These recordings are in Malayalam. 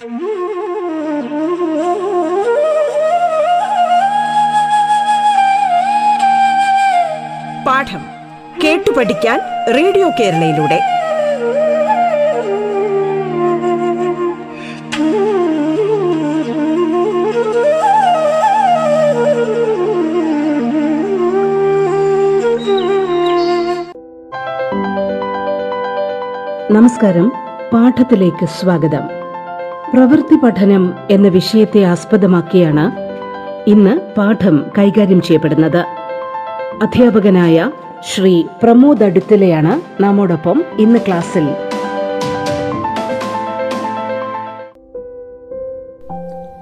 പാഠം കേട്ടു പഠിക്കാൻ റേഡിയോ കേരളയിലൂടെ. നമസ്കാരം. പാഠത്തിലേക്ക് സ്വാഗതം. പ്രവൃത്തി പഠനം എന്ന വിഷയത്തെ ആസ്പദമാക്കിയാണ് ഇന്ന് പാഠം കൈകാര്യം ചെയ്യപ്പെടുന്നത്. അധ്യാപകനായ ശ്രീ പ്രമോദ് അടുത്തലയാണ് നമ്മോടൊപ്പം ഇന്ന് ക്ലാസ്സിൽ.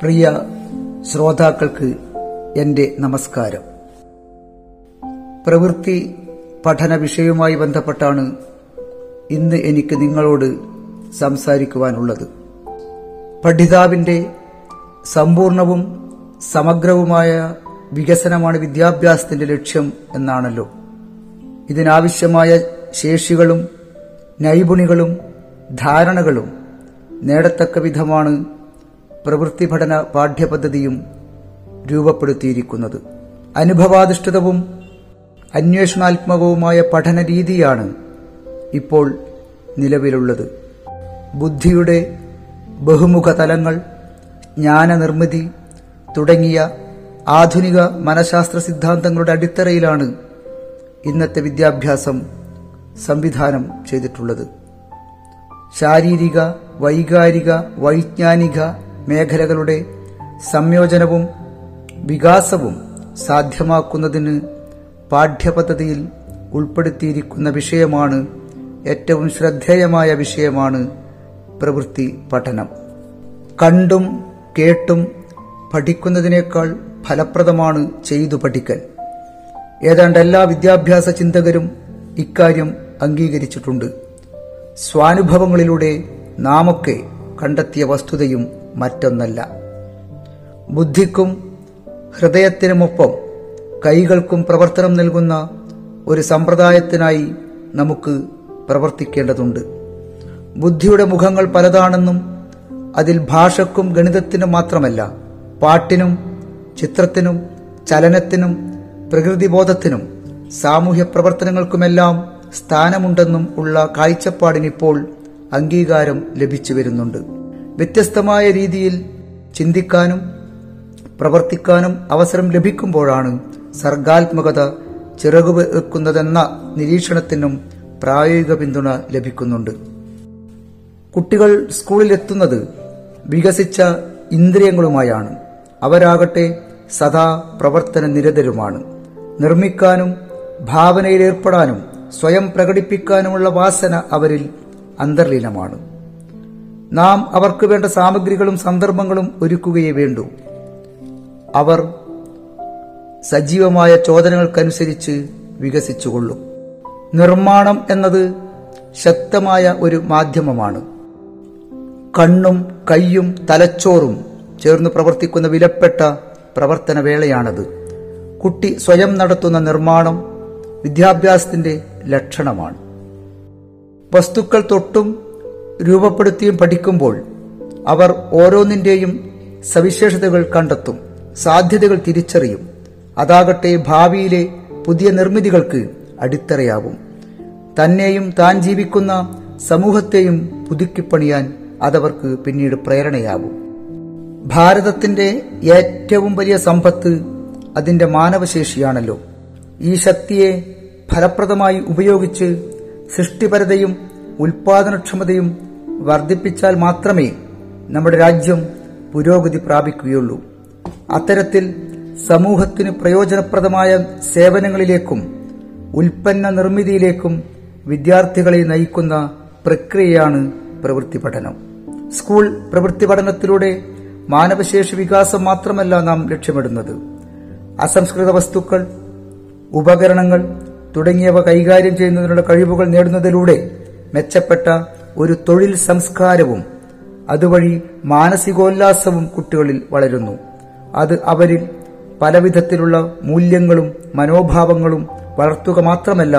പ്രിയ ശ്രോതാക്കൾക്ക് എന്റെ നമസ്കാരം. പ്രവൃത്തി പഠന വിഷയവുമായി ബന്ധപ്പെട്ടാണ് ഇന്ന് എനിക്ക് നിങ്ങളോട് സംസാരിക്കുവാനുള്ളത്. പഠിതാവിന്റെ സമ്പൂർണവും സമഗ്രവുമായ വികസനമാണ് വിദ്യാഭ്യാസത്തിന്റെ ലക്ഷ്യം എന്നാണല്ലോ. ഇതിനാവശ്യമായ ശേഷികളും നൈപുണികളും ധാരണകളും നേടത്തക്ക വിധമാണ് പ്രവൃത്തി പഠന പാഠ്യപദ്ധതിയും രൂപപ്പെടുത്തിയിരിക്കുന്നത്. അനുഭവാധിഷ്ഠിതവും അന്വേഷണാത്മകവുമായ പഠന രീതിയാണ് ഇപ്പോൾ നിലവിലുള്ളത്. ബുദ്ധിയുടെ ബഹുമുഖ തലങ്ങൾ ജ്ഞാനനിർമ്മിതി തുടങ്ങിയ ആധുനിക മനഃശാസ്ത്ര സിദ്ധാന്തങ്ങളുടെ അടിത്തറയിലാണ് ഇന്നത്തെ വിദ്യാഭ്യാസം സംവിധാനം ചെയ്തിട്ടുള്ളത്. ശാരീരിക വൈകാരിക വൈജ്ഞാനിക മേഖലകളുടെ സംയോജനവും വികാസവും സാധ്യമാക്കുന്നതിന് പാഠ്യപദ്ധതിയിൽ ഉൾപ്പെടുത്തിയിരിക്കുന്ന വിഷയമാണ് ഏറ്റവും ശ്രദ്ധേയമായ വിഷയമാണ് പ്രവൃത്തി പഠനം. കണ്ടും കേട്ടും പഠിക്കുന്നതിനേക്കാൾ ഫലപ്രദമാണ് ചെയ്തു പഠിക്കൽ. ഏതാണ്ട് എല്ലാ വിദ്യാഭ്യാസ ചിന്തകരും ഇക്കാര്യം അംഗീകരിച്ചിട്ടുണ്ട്. സ്വാനുഭവങ്ങളിലൂടെ നാമൊക്കെ കണ്ടെത്തിയ വസ്തുതയും മറ്റൊന്നല്ല. ബുദ്ധിക്കും ഹൃദയത്തിനുമൊപ്പം കൈകൾക്കും പ്രവർത്തനം നൽകുന്ന ഒരു സമ്പ്രദായത്തിനായി നമുക്ക് പ്രവർത്തിക്കേണ്ടതുണ്ട്. ബുദ്ധിയുടെ മുഖങ്ങൾ പലതാണെന്നും അതിൽ ഭാഷക്കും ഗണിതത്തിനും മാത്രമല്ല പാട്ടിനും ചിത്രത്തിനും ചലനത്തിനും പ്രകൃതിബോധത്തിനും സാമൂഹ്യ പ്രവർത്തനങ്ങൾക്കുമെല്ലാം സ്ഥാനമുണ്ടെന്നും ഉള്ള കാഴ്ചപ്പാടിനിപ്പോൾ അംഗീകാരം ലഭിച്ചു വരുന്നുണ്ട്. വ്യത്യസ്തമായ രീതിയിൽ ചിന്തിക്കാനും പ്രവർത്തിക്കാനും അവസരം ലഭിക്കുമ്പോഴാണ് സർഗാത്മകത ചിറകുവെക്കുന്നതെന്ന നിരീക്ഷണത്തിനും പ്രായോഗിക പിന്തുണ ലഭിക്കുന്നുണ്ട്. കുട്ടികൾ സ്കൂളിൽ എത്തുന്നത് വികസിച്ച ഇന്ദ്രിയങ്ങളുമായാണ്. അവരാകട്ടെ സദാ പ്രവർത്തന നിരതരുമാണ്. നിർമ്മിക്കാനും ഭാവനയിലേർപ്പെടാനും സ്വയം പ്രകടിപ്പിക്കാനുമുള്ള വാസന അവരിൽ അന്തർലീനമാണ്. നാം അവർക്ക് വേണ്ട സാമഗ്രികളും സന്ദർഭങ്ങളും ഒരുക്കുകയേ വേണ്ടൂ. അവർ സജീവമായ ചോദനകൾക്കനുസരിച്ച് വികസിച്ചുകൊള്ളും. നിർമ്മാണം എന്നത് ശക്തമായ ഒരു മാധ്യമമാണ്. കണ്ണും കൈയും തലച്ചോറും ചേർന്ന് പ്രവർത്തിക്കുന്ന വിലപ്പെട്ട പ്രവർത്തന വേളയാണത്. കുട്ടി സ്വയം നടത്തുന്ന നിർമ്മാണം വിദ്യാഭ്യാസത്തിന്റെ ലക്ഷണമാണ്. വസ്തുക്കൾ തൊട്ടും രൂപപ്പെടുത്തിയും പഠിക്കുമ്പോൾ അവർ ഓരോന്നിന്റെയും സവിശേഷതകൾ കണ്ടെത്തും സാധ്യതകൾ തിരിച്ചറിയും. അതാകട്ടെ ഭാവിയിലെ പുതിയ നിർമ്മിതികൾക്ക് അടിത്തറയാവും. തന്നെയും താൻ ജീവിക്കുന്ന സമൂഹത്തെയും പുതുക്കിപ്പണിയാൻ അതവർക്ക് പിന്നീട് പ്രേരണയാകും. ഭാരതത്തിന്റെ ഏറ്റവും വലിയ സമ്പത്ത് അതിന്റെ മാനവശേഷിയാണല്ലോ. ഈ ശക്തിയെ ഫലപ്രദമായി ഉപയോഗിച്ച് സൃഷ്ടിപരതയും ഉൽപാദനക്ഷമതയും വർദ്ധിപ്പിച്ചാൽ മാത്രമേ നമ്മുടെ രാജ്യം പുരോഗതി പ്രാപിക്കുകയുള്ളൂ. അത്തരത്തിൽ സമൂഹത്തിന് പ്രയോജനപ്രദമായ സേവനങ്ങളിലേക്കും ഉൽപ്പന്ന നിർമ്മിതിയിലേക്കും വിദ്യാർത്ഥികളെ നയിക്കുന്ന പ്രക്രിയയാണ് പ്രവൃത്തി പഠനം. സ്കൂൾ പ്രവൃത്തി പഠനത്തിലൂടെ മാനവശേഷി വികാസം മാത്രമല്ല നാം ലക്ഷ്യമിടുന്നത്. അസംസ്കൃത വസ്തുക്കൾ ഉപകരണങ്ങൾ തുടങ്ങിയവ കൈകാര്യം ചെയ്യുന്നതിനുള്ള കഴിവുകൾ നേടുന്നതിലൂടെ മെച്ചപ്പെട്ട ഒരു തൊഴിൽ സംസ്കാരവും അതുവഴി മാനസികോല്ലാസവും കുട്ടികളിൽ വളരുന്നു. അത് അവരിൽ പലവിധത്തിലുള്ള മൂല്യങ്ങളും മനോഭാവങ്ങളും വളർത്തുക മാത്രമല്ല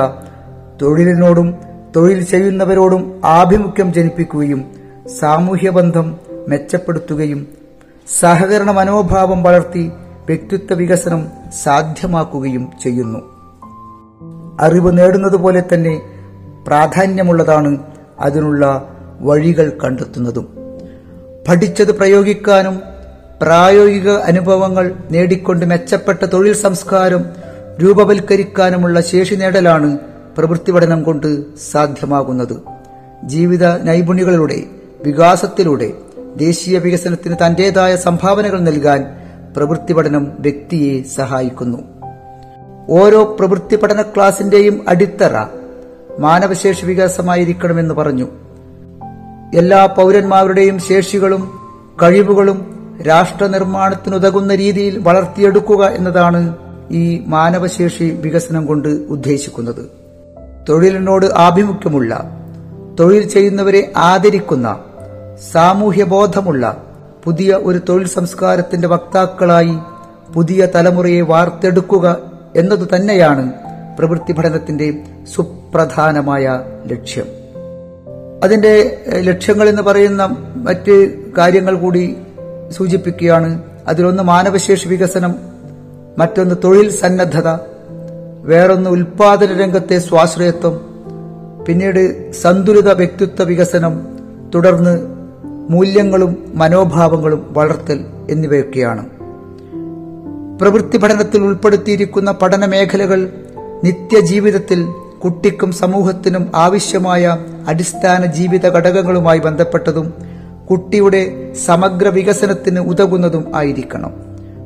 തൊഴിലിനോടും തൊഴിൽ ചെയ്യുന്നവരോടും ആഭിമുഖ്യം ജനിപ്പിക്കുകയും സാമൂഹ്യബന്ധം മെച്ചപ്പെടുത്തുകയും സഹകരണ മനോഭാവം വളർത്തി വ്യക്തിത്വ വികസനം സാധ്യമാക്കുകയും ചെയ്യുന്നു. അറിവ് നേടുന്നതുപോലെ തന്നെ പ്രാധാന്യമുള്ളതാണ് അതിനുള്ള വഴികൾ കണ്ടെത്തുന്നതും. പഠിച്ചത് പ്രയോഗിക്കാനും പ്രായോഗിക അനുഭവങ്ങൾ നേടിക്കൊണ്ട് മെച്ചപ്പെട്ട തൊഴിൽ സംസ്കാരം രൂപവൽക്കരിക്കാനുമുള്ള ശേഷി നേടലാണ് പ്രവൃത്തി പഠനം കൊണ്ട് സാധ്യമാകുന്നത്. ജീവിത നൈപുണ്യങ്ങളുടെ വികാസത്തിലൂടെ ദേശീയ വികസനത്തിന് തന്റേതായ സംഭാവനകൾ നൽകാൻ പ്രവൃത്തി പഠനം വ്യക്തിയെ സഹായിക്കുന്നു. ഓരോ പ്രവൃത്തി പഠന ക്ലാസിന്റെയും അടിത്തറ മാനവശേഷി വികാസമായിരിക്കണമെന്ന് പറഞ്ഞു. എല്ലാ പൗരന്മാരുടെയും ശേഷികളും കഴിവുകളും രാഷ്ട്രനിർമ്മാണത്തിനുതകുന്ന രീതിയിൽ വളർത്തിയെടുക്കുക എന്നതാണ് ഈ മാനവശേഷി വികസനം കൊണ്ട് ഉദ്ദേശിക്കുന്നത്. തൊഴിലിനോട് ആഭിമുഖ്യമുള്ള തൊഴിൽ ചെയ്യുന്നവരെ ആദരിക്കുന്ന സാമൂഹ്യ ബോധമുള്ള പുതിയ ഒരു തൊഴിൽ സംസ്കാരത്തിന്റെ വക്താക്കളായി പുതിയ തലമുറയെ വാർത്തെടുക്കുക എന്നതു തന്നെയാണ് പ്രവൃത്തി പഠനത്തിന്റെ സുപ്രധാനമായ ലക്ഷ്യം. അതിന്റെ ലക്ഷ്യങ്ങൾ എന്ന് പറയുന്ന മറ്റ് കാര്യങ്ങൾ കൂടി സൂചിപ്പിക്കുകയാണ്. അതിലൊന്ന് മാനവശേഷി വികസനം മറ്റൊന്ന് തൊഴിൽ സന്നദ്ധത വേറൊന്ന് ഉൽപാദന രംഗത്തെ സ്വാശ്രയത്വം പിന്നീട് സന്തുലിത വ്യക്തിത്വ വികസനം തുടർന്ന് മൂല്യങ്ങളും മനോഭാവങ്ങളും വളർത്തൽ എന്നിവയൊക്കെയാണ്. പ്രവൃത്തി പഠനത്തിൽ ഉൾപ്പെടുത്തിയിരിക്കുന്ന പഠന മേഖലകൾ നിത്യജീവിതത്തിൽ കുട്ടിക്കും സമൂഹത്തിനും ആവശ്യമായ അടിസ്ഥാന ജീവിത ഘടകങ്ങളുമായി ബന്ധപ്പെട്ടതും കുട്ടിയുടെ സമഗ്ര വികസനത്തിന് ഉതകുന്നതും ആയിരിക്കണം.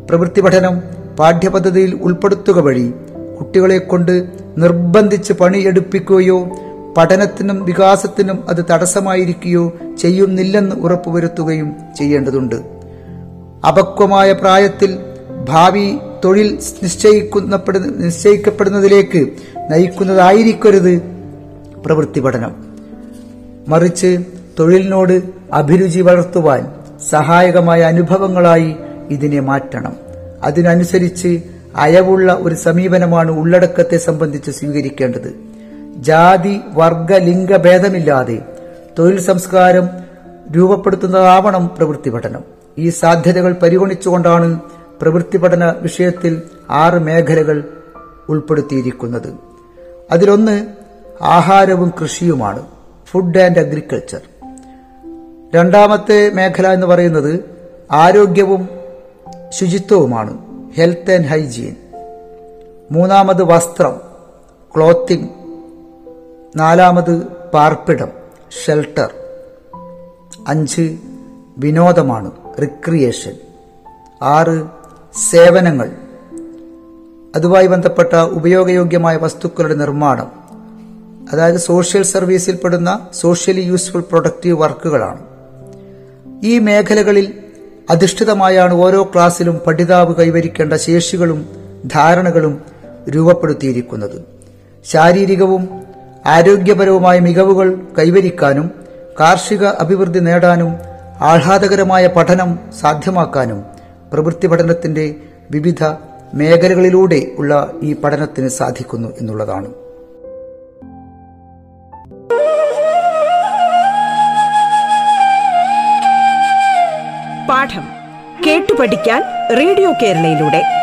പ്രവൃത്തി പഠനം പാഠ്യപദ്ധതിയിൽ ഉൾപ്പെടുത്തുക വഴി കുട്ടികളെ കൊണ്ട് നിർബന്ധിച്ച് പണിയെടുപ്പിക്കുകയോ പഠനത്തിനും വികാസത്തിനും അത് തടസ്സമായിരിക്കുകയോ ചെയ്യുന്നില്ലെന്ന് ഉറപ്പുവരുത്തുകയും ചെയ്യേണ്ടതുണ്ട്. അപക്വമായ പ്രായത്തിൽ ഭാവി തൊഴിൽ നിശ്ചയിക്കുന്നപ്പെടുന്ന നിശ്ചയിക്കപ്പെടുന്നതിലേക്ക് നയിക്കുന്നതായിരിക്കരുത് പ്രവൃത്തി പഠനം. മറിച്ച് തൊഴിലിനോട് അഭിരുചി വളർത്തുവാൻ സഹായകമായ അനുഭവങ്ങളായി ഇതിനെ മാറ്റണം. അതിനനുസരിച്ച് അയവുള്ള ഒരു സമീപനമാണ് ഉള്ളടക്കത്തെ സംബന്ധിച്ച് സ്വീകരിക്കേണ്ടത്. ജാതി വർഗ ലിംഗ ഭേദമില്ലാതെ തൊഴിൽ സംസ്കാരം രൂപപ്പെടുത്തുന്നതാവണം പ്രവൃത്തി പഠനം. ഈ സാധ്യതകൾ പരിഗണിച്ചുകൊണ്ടാണ് പ്രവൃത്തി പഠന വിഷയത്തിൽ ആറ് മേഖലകൾ ഉൾപ്പെടുത്തിയിരിക്കുന്നത്. അതിലൊന്ന് ആഹാരവും കൃഷിയുമാണ് ഫുഡ് ആൻഡ് അഗ്രികൾച്ചർ രണ്ടാമത്തെ മേഖല എന്ന് പറയുന്നത് ആരോഗ്യവും ശുചിത്വവുമാണ് ഹെൽത്ത് ആൻഡ് ഹൈജീൻ മൂന്നാമത് വസ്ത്രം ക്ലോത്തിങ് നാലാമത് പാർപ്പിടം ഷെൽട്ടർ അഞ്ച് വിനോദമാണ് റിക്രിയേഷൻ ആറ് സേവനങ്ങൾ. അതുമായി ബന്ധപ്പെട്ട ഉപയോഗയോഗ്യമായ വസ്തുക്കളുടെ നിർമ്മാണം. അതായത് സോഷ്യൽ സർവീസിൽ പെടുന്ന സോഷ്യലി യൂസ്ഫുൾ പ്രൊഡക്റ്റീവ് വർക്കുകളാണ് ഈ മേഖലകളിൽ അധിഷ്ഠിതമായാണ് ഓരോ ക്ലാസ്സിലും പഠിതാവ് കൈവരിക്കേണ്ട ശേഷികളും ധാരണകളും രൂപപ്പെടുത്തിയിരിക്കുന്നത്. ശാരീരികവും ആരോഗ്യപരവുമായ മികവുകൾ കൈവരിക്കാനും കാർഷിക അഭിവൃദ്ധി നേടാനും ആഹ്ലാദകരമായ പഠനം സാധ്യമാക്കാനും പ്രവൃത്തി പഠനത്തിന്റെ വിവിധ മേഖലകളിലൂടെ ഉള്ള ഈ പഠനത്തിന് സാധിക്കുന്നു എന്നുള്ളതാണ്. പാഠം കേട്ടു പഠിക്കാൻ റേഡിയോ കേരളയിലൂടെ.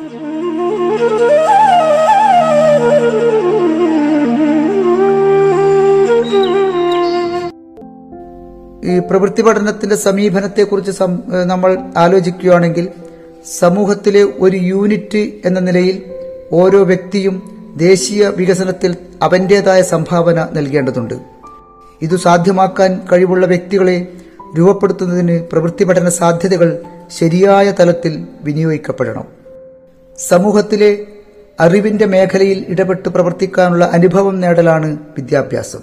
പ്രവൃത്തി പഠനത്തിന്റെ സമീപനത്തെക്കുറിച്ച് നമ്മൾ ആലോചിക്കുകയാണെങ്കിൽ സമൂഹത്തിലെ ഒരു യൂണിറ്റ് എന്ന നിലയിൽ ഓരോ വ്യക്തിയും ദേശീയ വികസനത്തിൽ അവന്റേതായ സംഭാവന നൽകേണ്ടതുണ്ട്. ഇത് സാധ്യമാക്കാൻ കഴിവുള്ള വ്യക്തികളെ രൂപപ്പെടുത്തുന്നതിന് പ്രവൃത്തി പഠന സാധ്യതകൾ ശരിയായ തലത്തിൽ വിനിയോഗിക്കപ്പെടണം. സമൂഹത്തിലെ അറിവിന്റെ മേഖലയിൽ ഇടപെട്ട് പ്രവർത്തിക്കാനുള്ള അനുഭവം നേടലാണ് വിദ്യാഭ്യാസം.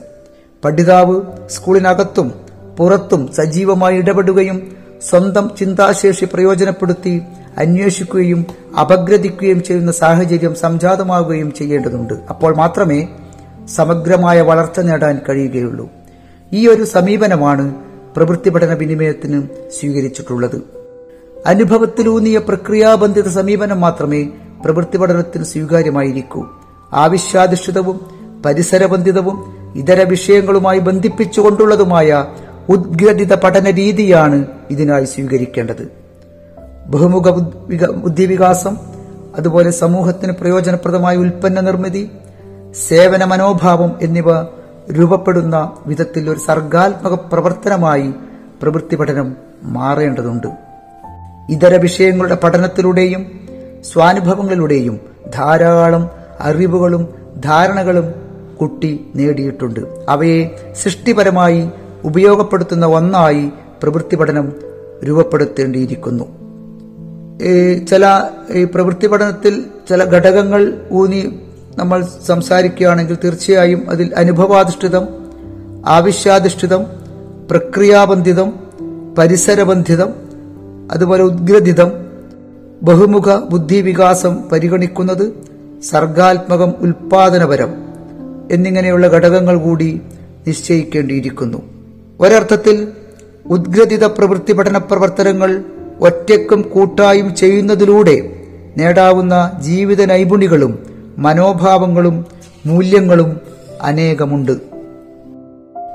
പഠിതാവ് സ്കൂളിനകത്തും പുറത്തും സജീവമായി ഇടപെടുകയും സ്വന്തം ചിന്താശേഷി പ്രയോജനപ്പെടുത്തി അന്വേഷിക്കുകയും അപഗ്രഥിക്കുകയും ചെയ്യുന്ന സാഹചര്യം സംജാതമാവുകയും ചെയ്യേണ്ടതുണ്ട്. അപ്പോൾ മാത്രമേ സമഗ്രമായ വളർച്ച നേടാൻ കഴിയുകയുള്ളൂ. ഈ ഒരു സമീപനമാണ് പ്രവൃത്തി പഠന വിനിമയത്തിന് സ്വീകരിച്ചിട്ടുള്ളത്. അനുഭവത്തിലൂന്നിയ പ്രക്രിയാബന്ധിത സമീപനം മാത്രമേ പ്രവൃത്തി പഠനത്തിന് സ്വീകാര്യമായിരിക്കൂ. ആവശ്യാധിഷ്ഠിതവും പരിസരബന്ധിതവും ഇതര വിഷയങ്ങളുമായി ബന്ധിപ്പിച്ചുകൊണ്ടുള്ളതുമായ ഉദ്ഗ്രഥിത പഠന രീതിയാണ് ഇതിനായി സ്വീകരിക്കേണ്ടത്. ബഹുമുഖ ബുദ്ധിവികാസം അതുപോലെ സമൂഹത്തിന് പ്രയോജനപ്രദമായ ഉൽപ്പന്ന നിർമ്മിതി സേവന മനോഭാവം എന്നിവ രൂപപ്പെടുന്ന വിധത്തിൽ ഒരു സർഗാത്മക പ്രവർത്തനമായി പ്രവൃത്തി പഠനം മാറേണ്ടതുണ്ട്. ഇതര വിഷയങ്ങളുടെ പഠനത്തിലൂടെയും സ്വാനുഭവങ്ങളിലൂടെയും ധാരാളം അറിവുകളും ധാരണകളും കുട്ടി നേടിയിട്ടുണ്ട്. അവയെ സൃഷ്ടിപരമായി ഉപയോഗപ്പെടുത്തുന്ന ഒന്നായി പ്രവൃത്തി പഠനം രൂപപ്പെടുത്തേണ്ടിയിരിക്കുന്നു ചില ഈ പ്രവൃത്തി പഠനത്തിൽ ചില ഘടകങ്ങൾ ഊന്നി നമ്മൾ സംസാരിക്കുകയാണെങ്കിൽ തീർച്ചയായും അതിൽ അനുഭവാധിഷ്ഠിതം ആവശ്യാധിഷ്ഠിതം പ്രക്രിയാബന്ധിതം പരിസരബന്ധിതം അതുപോലെ ഉദ്ഗ്രഥിതം ബഹുമുഖ ബുദ്ധിവികാസം പരിഗണിക്കുന്നത് സർഗാത്മകം ഉൽപാദനപരം എന്നിങ്ങനെയുള്ള ഘടകങ്ങൾ കൂടി നിശ്ചയിക്കേണ്ടിയിരിക്കുന്നു. ഒരർത്ഥത്തിൽ ഉദ്ഗ്രഥിത പ്രവൃത്തി പഠന പ്രവർത്തനങ്ങൾ ഒറ്റയ്ക്കും കൂട്ടായും ചെയ്യുന്നതിലൂടെ നേടാവുന്ന ജീവിത നൈപുണികളും മനോഭാവങ്ങളും മൂല്യങ്ങളും അനേകമുണ്ട്.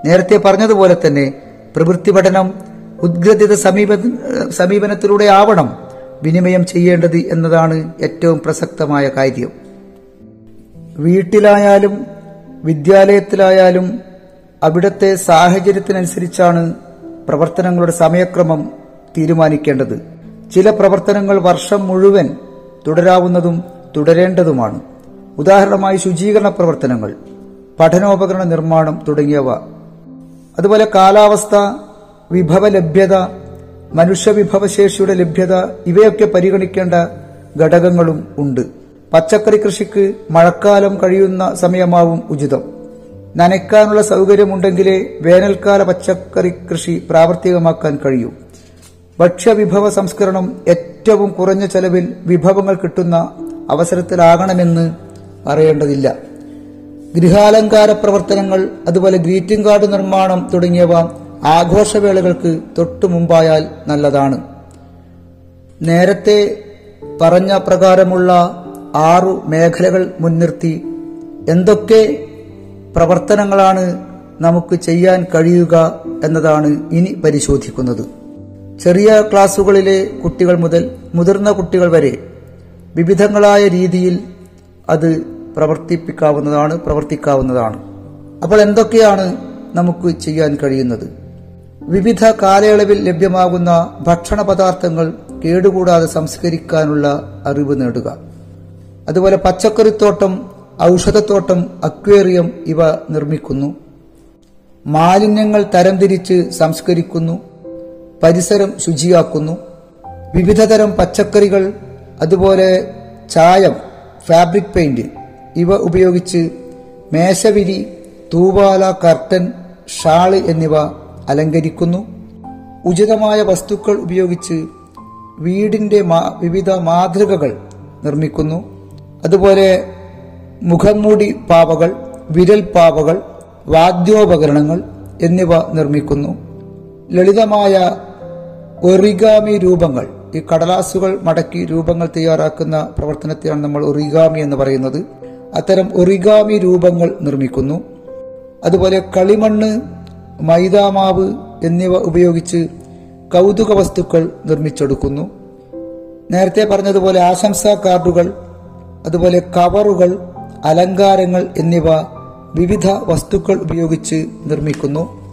നേരത്തെ പറഞ്ഞതുപോലെ തന്നെ പ്രവൃത്തി പഠനം ഉദ്ഗ്രഥിത സമീപ സമീപനത്തിലൂടെ ആവണം വിനിമയം ചെയ്യേണ്ടത് എന്നതാണ് ഏറ്റവും പ്രസക്തമായ കാര്യം. വീട്ടിലായാലും വിദ്യാലയത്തിലായാലും അവിടുത്തെ സാഹചര്യത്തിനനുസരിച്ചാണ് പ്രവർത്തനങ്ങളുടെ സമയക്രമം തീരുമാനിക്കേണ്ടത്. ചില പ്രവർത്തനങ്ങൾ വർഷം മുഴുവൻ തുടരാവുന്നതും തുടരേണ്ടതുമാണ്. ഉദാഹരണമായി ശുചീകരണ പ്രവർത്തനങ്ങൾ പഠനോപകരണ നിർമ്മാണം തുടങ്ങിയവ. അതുപോലെ കാലാവസ്ഥ വിഭവ ലഭ്യത മനുഷ്യവിഭവശേഷിയുടെ ലഭ്യത ഇവയൊക്കെ പരിഗണിക്കേണ്ട ഘടകങ്ങളും ഉണ്ട്. പച്ചക്കറി കൃഷിക്ക് മഴക്കാലം കഴിയുന്ന സമയമാവും ഉചിതം. നനയ്ക്കാനുള്ള സൗകര്യമുണ്ടെങ്കിലേ വേനൽക്കാല പച്ചക്കറി കൃഷി പ്രാവർത്തികമാക്കാൻ കഴിയൂ. ഭക്ഷ്യവിഭവ സംസ്കരണം ഏറ്റവും കുറഞ്ഞ ചെലവിൽ വിഭവങ്ങൾ കിട്ടുന്ന അവസരത്തിലാകണമെന്ന് പറയേണ്ടതില്ല. ഗൃഹാലങ്കാര പ്രവർത്തനങ്ങൾ അതുപോലെ ഗ്രീറ്റിംഗ് കാർഡ് നിർമ്മാണം തുടങ്ങിയവ ആഘോഷവേളകൾക്ക് തൊട്ടു മുമ്പായാൽ നല്ലതാണ്. നേരത്തെ പറഞ്ഞ പ്രകാരമുള്ള ആറു മേഖലകൾ മുൻനിർത്തി. എന്തൊക്കെ പ്രവർത്തനങ്ങളാണ് നമുക്ക് ചെയ്യാൻ കഴിയുക എന്നതാണ് ഇനി പരിശോധിക്കുന്നത്. ചെറിയ ക്ലാസുകളിലെ കുട്ടികൾ മുതൽ മുതിർന്ന കുട്ടികൾ വരെ വിവിധങ്ങളായ രീതിയിൽ അത് പ്രവർത്തിപ്പിക്കാവുന്നതാണ് പ്രവർത്തിക്കാവുന്നതാണ്. അപ്പോൾ എന്തൊക്കെയാണ് നമുക്ക് ചെയ്യാൻ കഴിയുന്നത്? വിവിധ കാലയളവിൽ ലഭ്യമാകുന്ന ഭക്ഷണ പദാർത്ഥങ്ങൾ കേടുകൂടാതെ സംസ്കരിക്കാനുള്ള അറിവ് നേടുക. അതുപോലെ പച്ചക്കറിത്തോട്ടം ഔഷധത്തോട്ടം അക്വേറിയം ഇവ നിർമ്മിക്കുന്നു. മാലിന്യങ്ങൾ തരംതിരിച്ച് സംസ്കരിക്കുന്നു. പരിസരം ശുചിയാക്കുന്നു. വിവിധതരം പച്ചക്കറികൾ അതുപോലെ ചായം ഫാബ്രിക് പെയിന്റ് ഇവ ഉപയോഗിച്ച് മേശവിരി തൂവാല കർട്ടൻ ഷാൾ എന്നിവ അലങ്കരിക്കുന്നു. ഉചിതമായ വസ്തുക്കൾ ഉപയോഗിച്ച് വീടിന്റെ വിവിധ മാതൃകകൾ നിർമ്മിക്കുന്നു. അതുപോലെ മുഖംമൂടി പാവകൾ വിരൽ പാവകൾ വാദ്യോപകരണങ്ങൾ എന്നിവ നിർമ്മിക്കുന്നു. ലളിതമായ ഒറിഗാമി രൂപങ്ങൾ ഈ കടലാസുകൾ മടക്കി രൂപങ്ങൾ തയ്യാറാക്കുന്ന പ്രവർത്തനത്തെയാണ് നമ്മൾ ഒറിഗാമി എന്ന് പറയുന്നത്. അത്തരം ഒറിഗാമി രൂപങ്ങൾ നിർമ്മിക്കുന്നു. അതുപോലെ കളിമണ്ണ് മൈദാമാവ് എന്നിവ ഉപയോഗിച്ച് കൗതുക വസ്തുക്കൾ നിർമ്മിച്ചെടുക്കുന്നു. നേരത്തെ പറഞ്ഞതുപോലെ ആശംസാ കാർഡുകൾ അതുപോലെ കവറുകൾ അലങ്കാരങ്ങൾ എന്നിവ വിവിധ വസ്തുക്കൾ ഉപയോഗിച്ച് നിർമ്മിക്കുന്നു.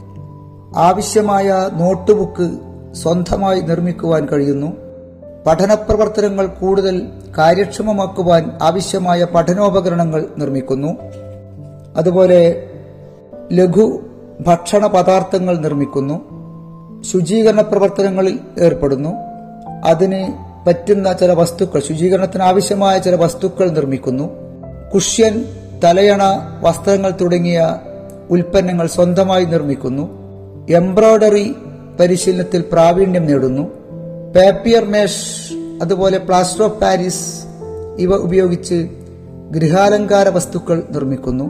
ആവശ്യമായ നോട്ട്ബുക്ക് സ്വന്തമായി നിർമ്മിക്കുവാൻ കഴിയുന്നു. പഠനപ്രവർത്തനങ്ങൾ കൂടുതൽ കാര്യക്ഷമമാക്കുവാൻ ആവശ്യമായ പഠനോപകരണങ്ങൾ നിർമ്മിക്കുന്നു. അതുപോലെ ലഘു ഭക്ഷണ പദാർത്ഥങ്ങൾ നിർമ്മിക്കുന്നു. ശുചീകരണ പ്രവർത്തനങ്ങളിൽ ഏർപ്പെടുന്നു. അതിന് പറ്റുന്ന ചില വസ്തുക്കൾ ശുചീകരണത്തിന് ആവശ്യമായ ചില വസ്തുക്കൾ നിർമ്മിക്കുന്നു. കുഷ്യൻ തലയണ വസ്ത്രങ്ങൾ തുടങ്ങിയ ഉൽപ്പന്നങ്ങൾ സ്വന്തമായി നിർമ്മിക്കുന്നു. എംബ്രോയ്ഡറി പരിശീലനത്തിൽ പ്രാവീണ്യം നേടുന്നു. പേപ്പിയർ മേഷ് അതുപോലെ പ്ലാസ്റ്റർ ഓഫ് പാരീസ് ഇവ ഉപയോഗിച്ച് ഗൃഹാലങ്കാര വസ്തുക്കൾ നിർമ്മിക്കുന്നു.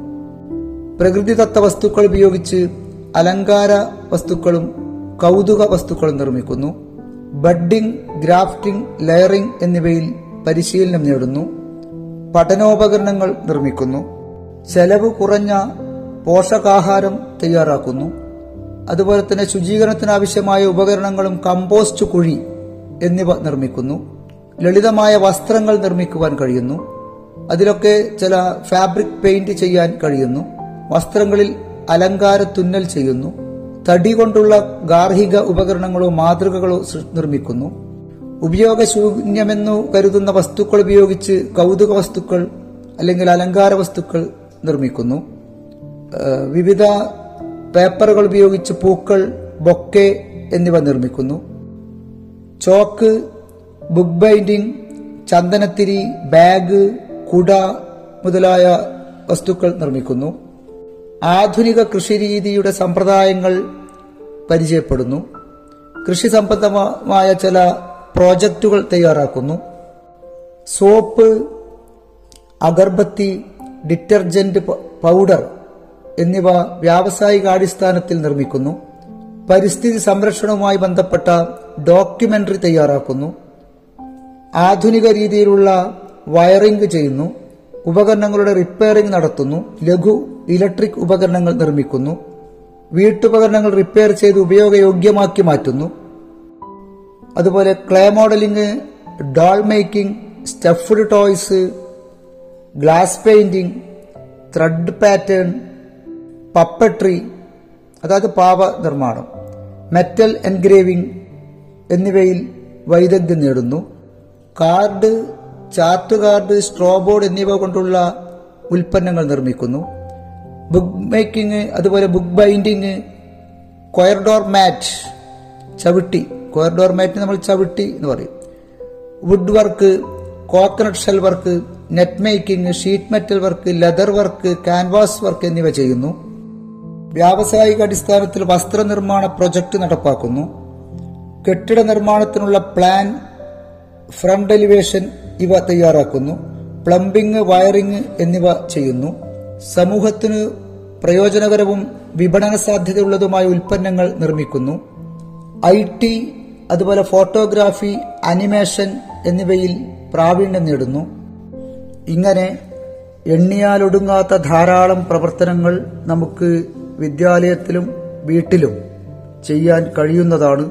പ്രകൃതിദത്ത വസ്തുക്കൾ ഉപയോഗിച്ച് അലങ്കാര വസ്തുക്കളും കൗതുക വസ്തുക്കളും നിർമ്മിക്കുന്നു. ബഡ്ഡിംഗ് ഗ്രാഫ്റ്റിംഗ് ലെയറിംഗ് എന്നിവയിൽ പരിശീലനം നേടുന്നു. പഠനോപകരണങ്ങൾ നിർമ്മിക്കുന്നു. ചെലവ് കുറഞ്ഞ പോഷകാഹാരം തയ്യാറാക്കുന്നു. അതുപോലെ തന്നെ ശുചീകരണത്തിനാവശ്യമായ ഉപകരണങ്ങളും കമ്പോസ്റ്റ് കുഴി എന്നിവ നിർമ്മിക്കുന്നു. ലളിതമായ വസ്ത്രങ്ങൾ നിർമ്മിക്കുവാൻ കഴിയുന്നു. അതിലൊക്കെ ചില ഫാബ്രിക് പെയിന്റ് ചെയ്യാൻ കഴിയുന്നു. വസ്ത്രങ്ങളിൽ അലങ്കാര തുന്നൽ ചെയ്യുന്നു. തടി കൊണ്ടുള്ള ഗാർഹിക ഉപകരണങ്ങളോ മാതൃകകളോ നിർമ്മിക്കുന്നു. ഉപയോഗശൂന്യമെന്നു കരുതുന്ന വസ്തുക്കൾ ഉപയോഗിച്ച് കൗതുക വസ്തുക്കൾ അല്ലെങ്കിൽ അലങ്കാര വസ്തുക്കൾ നിർമ്മിക്കുന്നു. വിവിധ പേപ്പറുകൾ ഉപയോഗിച്ച് പൂക്കൾ ബൊക്കെ എന്നിവ നിർമ്മിക്കുന്നു. ചോക്ക് ബുക്ക് ബൈൻഡിംഗ് ചന്ദനത്തിരി ബാഗ് കുട മുതലായ വസ്തുക്കൾ നിർമ്മിക്കുന്നു. ആധുനിക കൃഷിരീതിയുടെ സമ്പ്രദായങ്ങൾ പരിചയപ്പെടുന്നു. കൃഷി സംബന്ധമായ ചില പ്രോജക്റ്റുകൾ തയ്യാറാക്കുന്നു. സോപ്പ് അഗർബത്തി ഡിറ്റർജന്റ് പൗഡർ എന്നിവ വ്യാവസായികാടിസ്ഥാനത്തിൽ നിർമ്മിക്കുന്നു. പരിസ്ഥിതി സംരക്ഷണവുമായി ബന്ധപ്പെട്ട ഡോക്യുമെന്ററി തയ്യാറാക്കുന്നു. ആധുനിക രീതിയിലുള്ള വയറിംഗ് ചെയ്യുന്നു. ഉപകരണങ്ങളുടെ റിപ്പയറിംഗ് നടത്തുന്നു. ലഘു ഇലക്ട്രിക് ഉപകരണങ്ങൾ നിർമ്മിക്കുന്നു. വീട്ടുപകരണങ്ങൾ റിപ്പയർ ചെയ്ത് ഉപയോഗയോഗ്യമാക്കി മാറ്റുന്നു. അതുപോലെ clay modelling doll making stuffed toys glass painting thread pattern puppetry അതായത് പാവ നിർമ്മാണം മെറ്റൽ എൻഗ്രേവിംഗ് എന്നിവയിൽ വൈദഗ്ധ്യം നേടുന്നു. Card chart card straw board എന്നിവ കൊണ്ടുള്ള ഉൽപ്പന്നങ്ങൾ നിർമ്മിക്കുന്നു. ബുക്ക് മേക്കിംഗ് അതുപോലെ book binding coir door mat ചവിട്ടി കൊയർഡോർ മാറ്റ് നമ്മൾ ചവിട്ടി എന്ന് പറയും. Wood work coconut shell work net making sheet metal work leather work canvas work എന്നിവ ചെയ്യുന്നു. വ്യാവസായിക അടിസ്ഥാനത്തിൽ വസ്ത്രനിർമ്മാണ പ്രൊജക്ട് നടപ്പാക്കുന്നു. കെട്ടിട നിർമ്മാണത്തിനുള്ള പ്ലാൻ ഫ്രണ്ട് എലിവേഷൻ ഇവ തയ്യാറാക്കുന്നു. പ്ലംബിംഗ് വയറിംഗ് എന്നിവ ചെയ്യുന്നു. സമൂഹത്തിന് പ്രയോജനകരവും വിപണന സാധ്യതയുള്ളതുമായ ഉൽപ്പന്നങ്ങൾ നിർമ്മിക്കുന്നു. ഐ ടി അതുപോലെ ഫോട്ടോഗ്രാഫി അനിമേഷൻ എന്നിവയിൽ പ്രാവീണ്യം നേടുന്നു. ഇങ്ങനെ എണ്ണിയാലൊടുങ്ങാത്ത ധാരാളം പ്രവർത്തനങ്ങൾ നമുക്ക് വിദ്യാലയത്തിലും വീട്ടിലും ചെയ്യാൻ കഴിയുന്നതാണ്.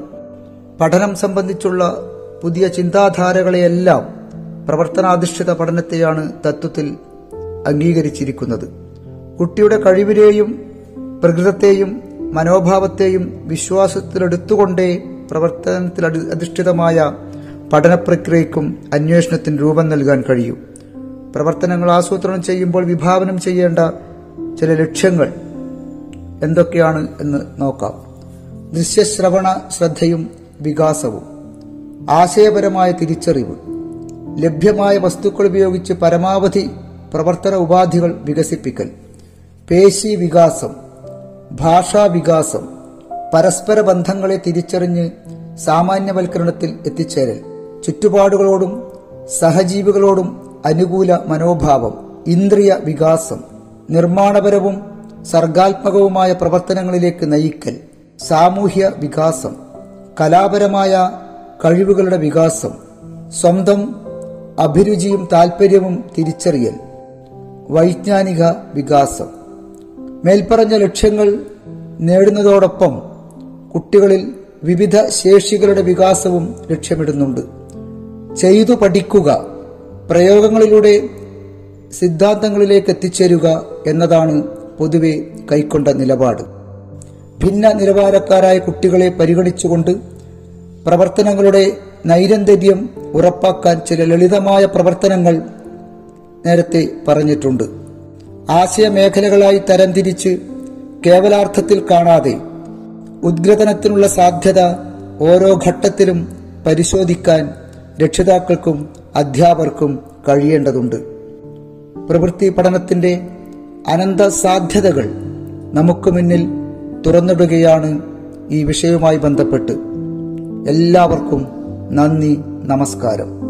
പഠനം സംബന്ധിച്ചുള്ള പുതിയ ചിന്താധാരകളെയെല്ലാം പ്രവർത്തനാധിഷ്ഠിത പഠനത്തെയാണ് തത്വത്തിൽ അംഗീകരിച്ചിരിക്കുന്നത്. കുട്ടിയുടെ കഴിവിനെയും പ്രകൃതത്തെയും മനോഭാവത്തെയും വിശ്വാസത്തിലെടുത്തുകൊണ്ടേ പ്രവർത്തനത്തിൽ അധിഷ്ഠിതമായ പഠന പ്രക്രിയക്കും അന്വേഷണത്തിന് രൂപം നൽകാൻ കഴിയും. പ്രവർത്തനങ്ങൾ ആസൂത്രണം ചെയ്യുമ്പോൾ വിഭാവനം ചെയ്യേണ്ട ചില ലക്ഷ്യങ്ങൾ എന്തൊക്കെയാണ് എന്ന് നോക്കാം. ദൃശ്യശ്രവണ ശ്രദ്ധയും വികാസവും. ആശയപരമായ തിരിച്ചറിവ്. ലഭ്യമായ വസ്തുക്കൾ ഉപയോഗിച്ച് പരമാവധി പ്രവർത്തന ഉപാധികൾ വികസിപ്പിക്കൽ. പേശി വികാസം. ഭാഷാ വികാസം. പരസ്പര ബന്ധങ്ങളെ തിരിച്ചറിഞ്ഞ് സാമാന്യവൽക്കരണത്തിൽ എത്തിച്ചേരൽ. ചുറ്റുപാടുകളോടും സഹജീവികളോടും അനുകൂല മനോഭാവം ഇന്ദ്രിയ വികാസം നിർമ്മാണപരവും സർഗാത്മകവുമായ പ്രവർത്തനങ്ങളിലേക്ക് നയിക്കൽ. സാമൂഹ്യ വികാസം കലാപരമായ കഴിവുകളുടെ വികാസം സ്വന്തം അഭിരുചിയും താൽപ്പര്യവും തിരിച്ചറിയൽ. വൈജ്ഞാനിക വികാസം. മേൽപ്പറഞ്ഞ ലക്ഷ്യങ്ങൾ നേടുന്നതോടൊപ്പം കുട്ടികളിൽ വിവിധ ശേഷികളുടെ വികാസവും ലക്ഷ്യമിടുന്നുണ്ട്. ചെയ്തു പഠിക്കുക പ്രയോഗങ്ങളിലൂടെ സിദ്ധാന്തങ്ങളിലേക്ക് എത്തിച്ചേരുക എന്നതാണ് പൊതുവെ കൈക്കൊണ്ട നിലപാട്. ഭിന്ന നിലവാരക്കാരായ കുട്ടികളെ പരിഗണിച്ചുകൊണ്ട് പ്രവർത്തനങ്ങളുടെ നൈരന്തര്യം ഉറപ്പാക്കാൻ ചില ലളിതമായ പ്രവർത്തനങ്ങൾ നേരത്തെ പറഞ്ഞിട്ടുണ്ട്. ആശയമേഖലകളായി തരംതിരിച്ച് കേവലാർത്ഥത്തിൽ കാണാതെ ഉദ്ഗ്രഥനത്തിനുള്ള സാധ്യത ഓരോ ഘട്ടത്തിലും പരിശോധിക്കാൻ രക്ഷിതാക്കൾക്കും അധ്യാപകർക്കും കഴിയേണ്ടതുണ്ട്. പ്രവൃത്തി പഠനത്തിന്റെ അനന്ത സാധ്യതകൾ നമുക്ക് മുന്നിൽ തുറന്നിടുകയാണ് ഈ വിഷയവുമായി ബന്ധപ്പെട്ട്. എല്ലാവർക്കും നന്ദി നമസ്കാരം.